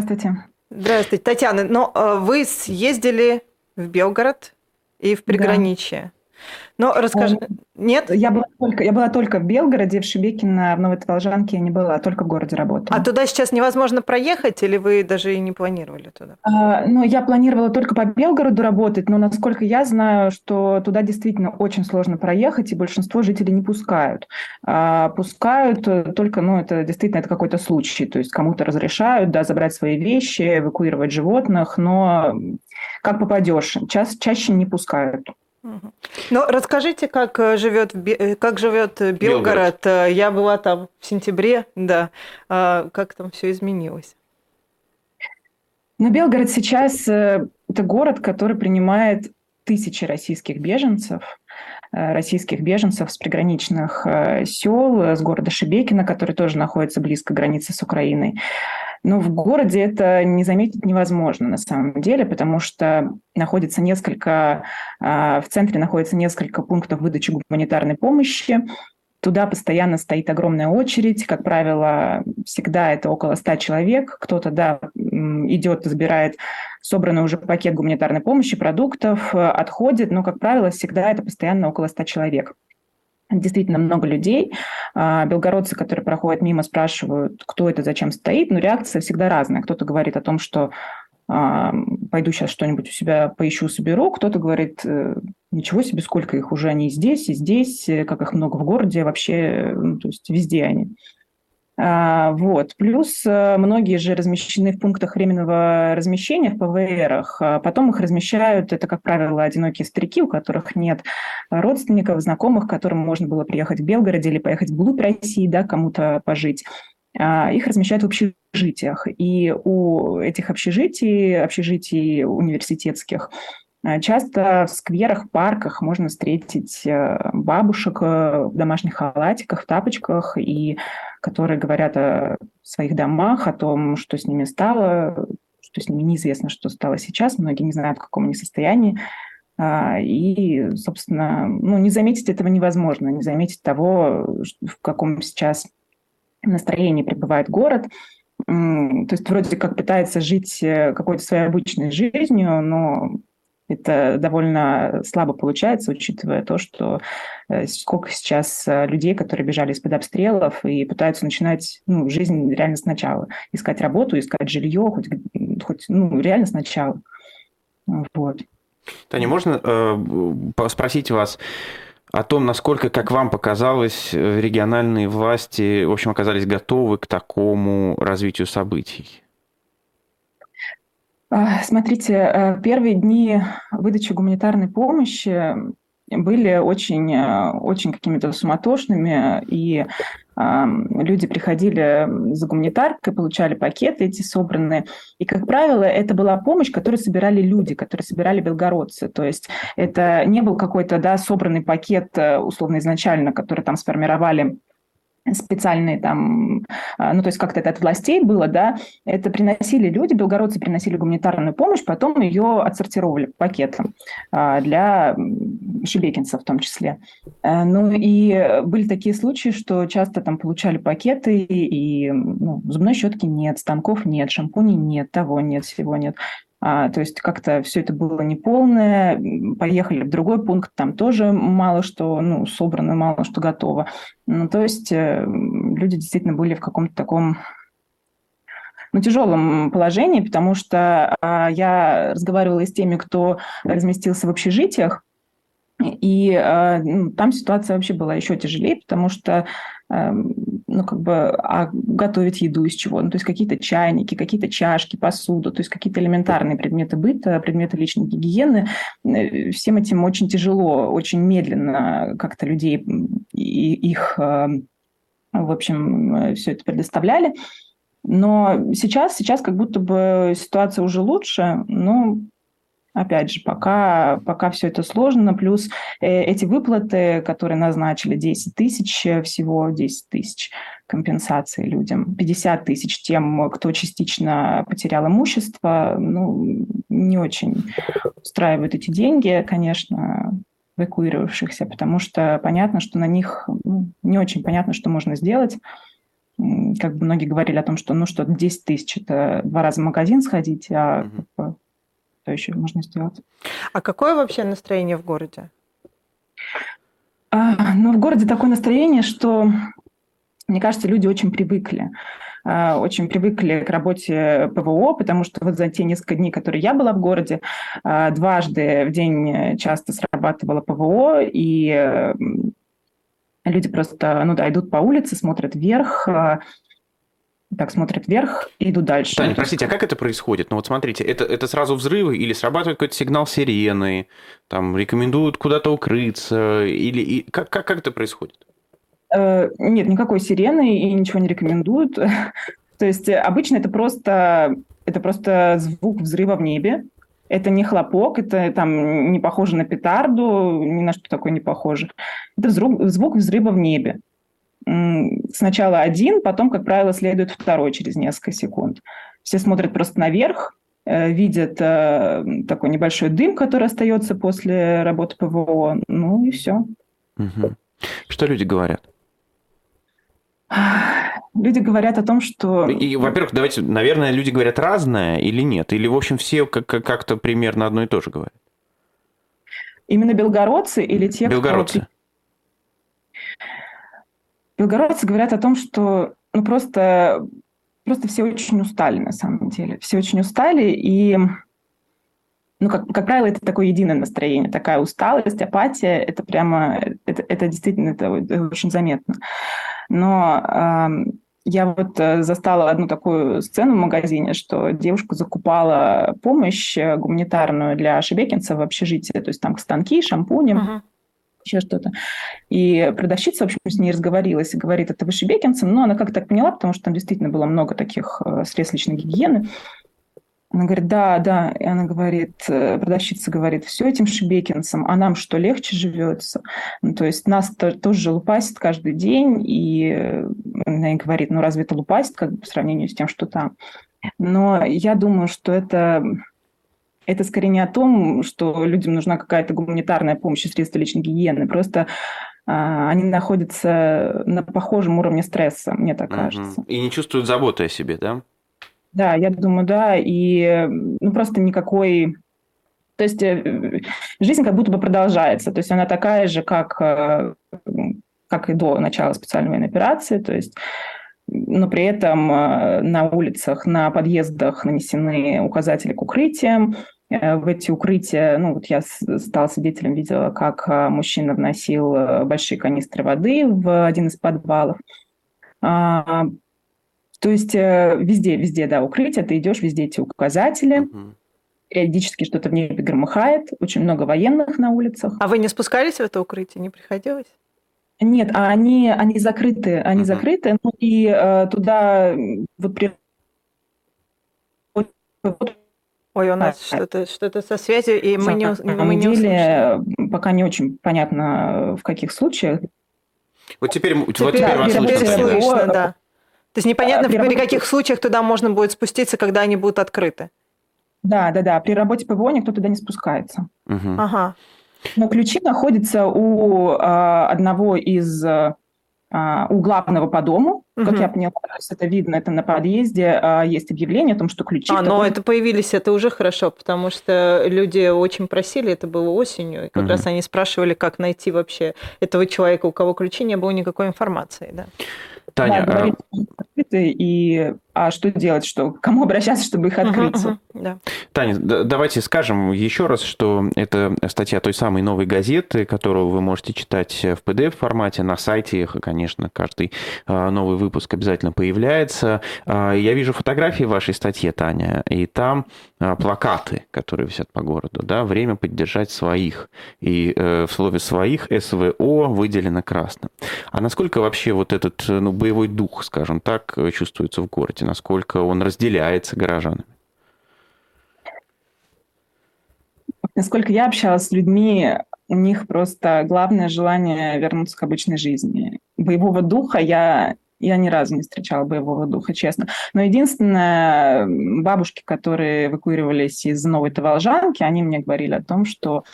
Здравствуйте. Здравствуйте, Татьяна. Но э, вы съездили в Белгород и в приграничье. Но расскажи... Нет? Я была, только, я была только в Белгороде, в Шебекино, в Новой Волжанке я не была, только в городе работала. А туда сейчас невозможно проехать или вы даже и не планировали туда? А, ну, я планировала только по Белгороду работать, но насколько я знаю, что туда действительно очень сложно проехать, и большинство жителей не пускают. А, пускают только, ну, это действительно это какой-то случай, то есть кому-то разрешают, да, забрать свои вещи, эвакуировать животных, но как попадешь, ча чаще не пускают. Ну, расскажите, как э, живет, э, как живет э, Белгород. Белгород. Я была там в сентябре, да. А как там все изменилось? Ну, Белгород сейчас это город, который принимает тысячи российских беженцев, российских беженцев с приграничных сел, с города Шебекина, который тоже находится близко к границе с Украиной. Но в городе это не заметить невозможно на самом деле, потому что находится несколько, в центре находится несколько пунктов выдачи гуманитарной помощи. Туда постоянно стоит огромная очередь. Как правило, всегда это около 100 человек. Кто-то, да, идет, забирает собранный уже пакет гуманитарной помощи, продуктов, отходит, но, как правило, всегда это постоянно около 100 человек действительно много людей. А, белгородцы, которые проходят мимо, спрашивают, кто это, зачем стоит. Но реакция всегда разная. Кто-то говорит о том, что а, пойду сейчас что-нибудь у себя поищу, соберу. Кто-то говорит, э, ничего себе, сколько их уже они здесь, и здесь, э, как их много в городе, вообще, ну, то есть везде они. А, вот. Плюс э, многие же размещены в пунктах временного размещения в ПВРах. А потом их размещают, это, как правило, одинокие старики, у которых нет родственников, знакомых, которым можно было приехать в Белгороде или поехать вглубь России, да, кому-то пожить. А, их размещают в общежитиях. И у этих общежитий, общежитий университетских, Часто в скверах, парках можно встретить э, бабушек в домашних халатиках, в тапочках и которые говорят о своих домах, о том, что с ними стало, что с ними неизвестно, что стало сейчас. Многие не знают, в каком они состоянии. А, и, собственно, ну, не заметить этого невозможно, не заметить того, в каком сейчас настроении пребывает город. То есть вроде как пытается жить э, какой-то своей обычной жизнью, но это довольно слабо получается, учитывая то, что э, сколько сейчас э, людей, которые бежали из-под обстрелов и пытаются начинать ну, жизнь реально сначала. Искать работу, искать жилье, хоть, хоть ну, реально сначала. Вот. Таня, можно э, спросить вас о том, насколько, как вам показалось, региональные власти, в общем, оказались готовы к такому развитию событий? А, смотрите, э, первые дни выдачи гуманитарной помощи были очень, э, очень какими-то суматошными, и люди приходили за гуманитаркой, получали пакеты эти собранные. И, как правило, это была помощь, которую собирали люди, которые собирали белгородцы. То есть это не был какой-то да, собранный пакет, э, условно, изначально, который там сформировали специальные там, а, ну, то есть как-то это от властей было, да, это приносили люди, белгородцы приносили гуманитарную помощь, потом ее отсортировали пакетом а, для шебекинцев в том числе. Э, ну, и были такие случаи, что часто там получали пакеты, и ну, зубной щетки нет, станков нет, шампуней нет, того нет, всего нет. А, то есть как-то все это было неполное. Поехали в другой пункт, там тоже мало что ну, собрано, мало что готово. Ну, то есть э, люди действительно были в каком-то таком ну, тяжелом положении, потому что а, я разговаривала с теми, кто разместился в общежитиях, и э, ну, там ситуация вообще была еще тяжелее, потому что ну, как бы, а готовить еду из чего? Ну, то есть какие-то чайники, какие-то чашки, посуду, то есть какие-то элементарные предметы быта, предметы личной гигиены. Э, всем этим очень тяжело, очень медленно как-то людей и их, э, в общем, э, все это предоставляли. Но сейчас, сейчас как будто бы ситуация уже лучше, но Опять же, пока, пока все это сложно, плюс э, эти выплаты, которые назначили 10 тысяч, э, всего 10 тысяч компенсации людям, 50 тысяч тем, кто частично потерял имущество, ну, не очень устраивают эти деньги, конечно, эвакуировавшихся, потому что понятно, что на них ну, не очень понятно, что можно сделать. как бы многие говорили о том, что ну что, 10 тысяч – это два раза в магазин сходить, а угу. Что еще можно сделать. А какое вообще настроение в городе? А, ну, в городе такое настроение, что, мне кажется, люди очень привыкли. А, очень привыкли к работе ПВО, потому что вот за те несколько дней, которые я была в городе, а, дважды в день часто срабатывало ПВО, и люди просто, ну да, идут по улице, смотрят вверх, а, так смотрят вверх и идут дальше. Таня, простите, а как это происходит? Ну вот смотрите, это, это сразу взрывы или срабатывает какой-то сигнал сирены, там рекомендуют куда-то укрыться, или и, как, как, как это происходит? Э, нет, никакой сирены и ничего не рекомендуют. То есть обычно это просто, это просто звук взрыва в небе. Это не хлопок, это там не похоже на петарду, ни на что такое не похоже. Это звук, звук взрыва в небе. Сначала один, потом, как правило, следует второй через несколько секунд. Все смотрят просто наверх, э, видят э, такой небольшой дым, который остается после работы ПВО, ну и все. Угу. Что люди говорят? Люди говорят о том, что... И, во-первых, давайте, наверное, люди говорят разное или нет? Или, в общем, все как-то примерно одно и то же говорят? Именно белгородцы или те, белгородцы. кто... Белгородцы говорят о том, что ну, просто, просто все очень устали на самом деле. Все очень устали, и ну, как, как правило, это такое единое настроение, такая усталость, апатия, это прямо, это, это действительно это очень заметно. Но э, я вот э, застала одну такую сцену в магазине, что девушка закупала помощь э, гуманитарную для шебекинцев в общежитии, то есть там станки, шампуни, uh-huh. Еще что-то. И продавщица, в общем, с ней разговорилась и говорит, это вы шебекинцам? Но она как так поняла, потому что там действительно было много таких э, средств личной гигиены. Она говорит, да, да. И она говорит, э, продавщица говорит, все этим шебекинцам, а нам что, легче живется? Ну, то есть нас -то, тоже лупасит каждый день, и э, она говорит, ну разве это лупасит как бы, по сравнению с тем, что там? Но я думаю, что это это скорее не о том, что людям нужна какая-то гуманитарная помощь и средства личной гигиены. Просто а, они находятся на похожем уровне стресса, мне так кажется. И не чувствуют заботы о себе, да? Да, я думаю, да, и ну просто никакой... То есть э, жизнь как будто бы продолжается, то есть она такая же, как, э, как и до начала специальной военной операции, то есть но при этом э, на улицах, на подъездах нанесены указатели к укрытиям. В эти укрытия, ну вот я стала свидетелем, видела, как мужчина вносил большие канистры воды в один из подвалов. А, то есть э, везде, везде, да, укрытие, ты идешь, везде эти указатели. Угу. Периодически что-то в небе громыхает, очень много военных на улицах. А вы не спускались в это укрытие, не приходилось? Нет, а они, они закрыты, они uh закрыты, ну и э, туда вот при... Ой, у нас а, что-то что со связью, и мы не, мы не деле, пока не очень понятно, в каких случаях. Вот теперь, теперь вот теперь вас слышно. Да. То есть непонятно, при, при каких случаях туда можно будет спуститься, когда они будут открыты. Да, да, да. При работе ПВО никто туда не спускается. Угу. Ага. Но ключи находятся у а, одного из а, у главного по дому, угу. как я поняла, то есть это видно, это на подъезде а, есть объявление о том, что ключи. А, но это появились, это уже хорошо, потому что люди очень просили, это было осенью, и как угу. раз они спрашивали, как найти вообще этого человека, у кого ключи, не было никакой информации, да. Таня, да, а... и а что делать, что кому обращаться, чтобы их открыть? Uh-huh, uh-huh, да. Таня, давайте скажем еще раз, что это статья той самой новой газеты, которую вы можете читать в PDF-формате на сайте, конечно, каждый а, новый выпуск обязательно появляется. А, я вижу фотографии в вашей статье, Таня, и там а, плакаты, которые висят по городу, да, время поддержать своих. И э, в слове своих СВО выделено красным. А насколько вообще вот этот ну, боевой дух, скажем так, чувствуется в городе? Насколько он разделяется горожанами? Насколько я общалась с людьми, у них просто главное желание вернуться к обычной жизни. Боевого духа я, я ни разу не встречала боевого духа, честно. Но единственное, бабушки, которые эвакуировались из Новой Таволжанки, они мне говорили о том, что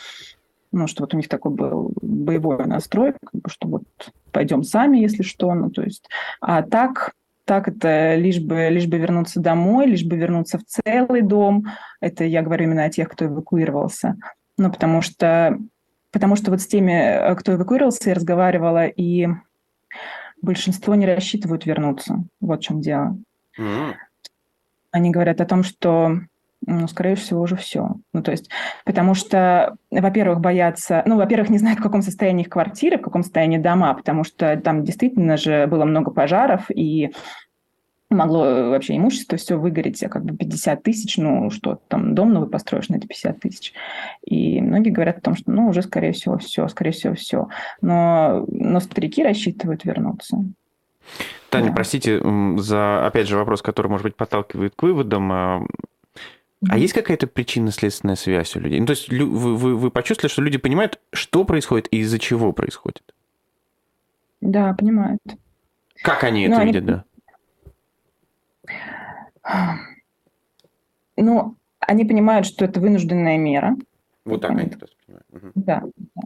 ну, что вот у них такой был боевой настрой, как бы, что вот пойдем сами, если что, ну, то есть, а так так это лишь бы, лишь бы вернуться домой, лишь бы вернуться в целый дом. Это я говорю именно о тех, кто эвакуировался. Ну, потому что, потому что вот с теми, э, кто эвакуировался, я разговаривала, и большинство не рассчитывают вернуться. Вот в чем дело. Mm-hmm. Они говорят о том, что ну, скорее всего, уже все. Ну, то есть, потому что, во-первых, боятся, ну, во-первых, не знают, в каком состоянии их квартиры, в каком состоянии дома, потому что там действительно же было много пожаров, и могло вообще имущество все выгореть, а как бы 50 тысяч, ну, что там, дом новый построишь на эти 50 тысяч. И многие говорят о том, что, ну, уже, скорее всего, все, скорее всего, все. Но, но старики рассчитывают вернуться. Таня, да. простите за, опять же, вопрос, который, может быть, подталкивает к выводам. А, есть какая-то причинно-следственная связь у людей? Ну, то есть вы, вы, вы почувствовали, что люди понимают, что происходит и из-за чего происходит? Да, понимают. Как они ну, это они... видят, да? Ну, они понимают, что это вынужденная мера. Вот так они это понимают. Угу. Да, да.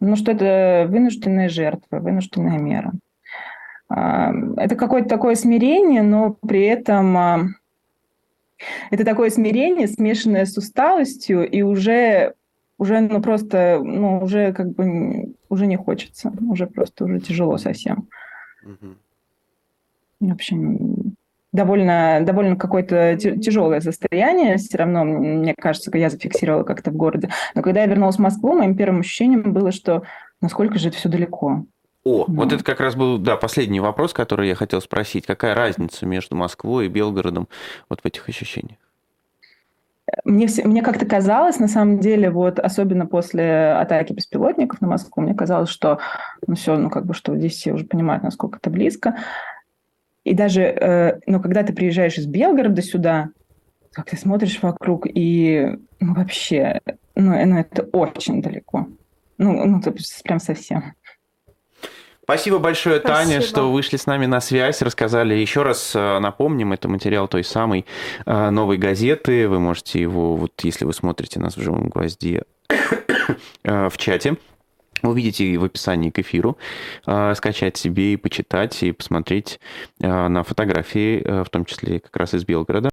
Ну, что это вынужденная жертва, вынужденная мера. Это какое-то такое смирение, но при этом это такое смирение, смешанное с усталостью, и уже, уже ну, просто, ну, уже как бы уже не хочется, уже просто уже тяжело совсем. Угу. В общем, довольно, довольно какое-то тяжелое состояние. Все равно, мне кажется, я зафиксировала как-то в городе. Но когда я вернулась в Москву, моим первым ощущением было, что насколько же это все далеко. О, да. вот это как раз был, да, последний вопрос, который я хотел спросить. Какая разница между Москвой и Белгородом вот в этих ощущениях? Мне, мне как-то казалось, на самом деле, вот особенно после атаки беспилотников на Москву, мне казалось, что ну все, ну как бы, что здесь все уже понимают, насколько это близко. И даже, э, ну, когда ты приезжаешь из Белгорода сюда, как ты смотришь вокруг, и ну, вообще, ну, ну это очень далеко. Ну, ну, прям совсем. Спасибо большое, Спасибо. Таня, что вышли с нами на связь, рассказали. Еще раз э, напомним, это материал той самой э, новой газеты. Вы можете его, вот если вы смотрите нас в живом гвозде, э, в чате увидите в описании к эфиру, скачать себе и почитать, и посмотреть на фотографии, в том числе как раз из Белгорода.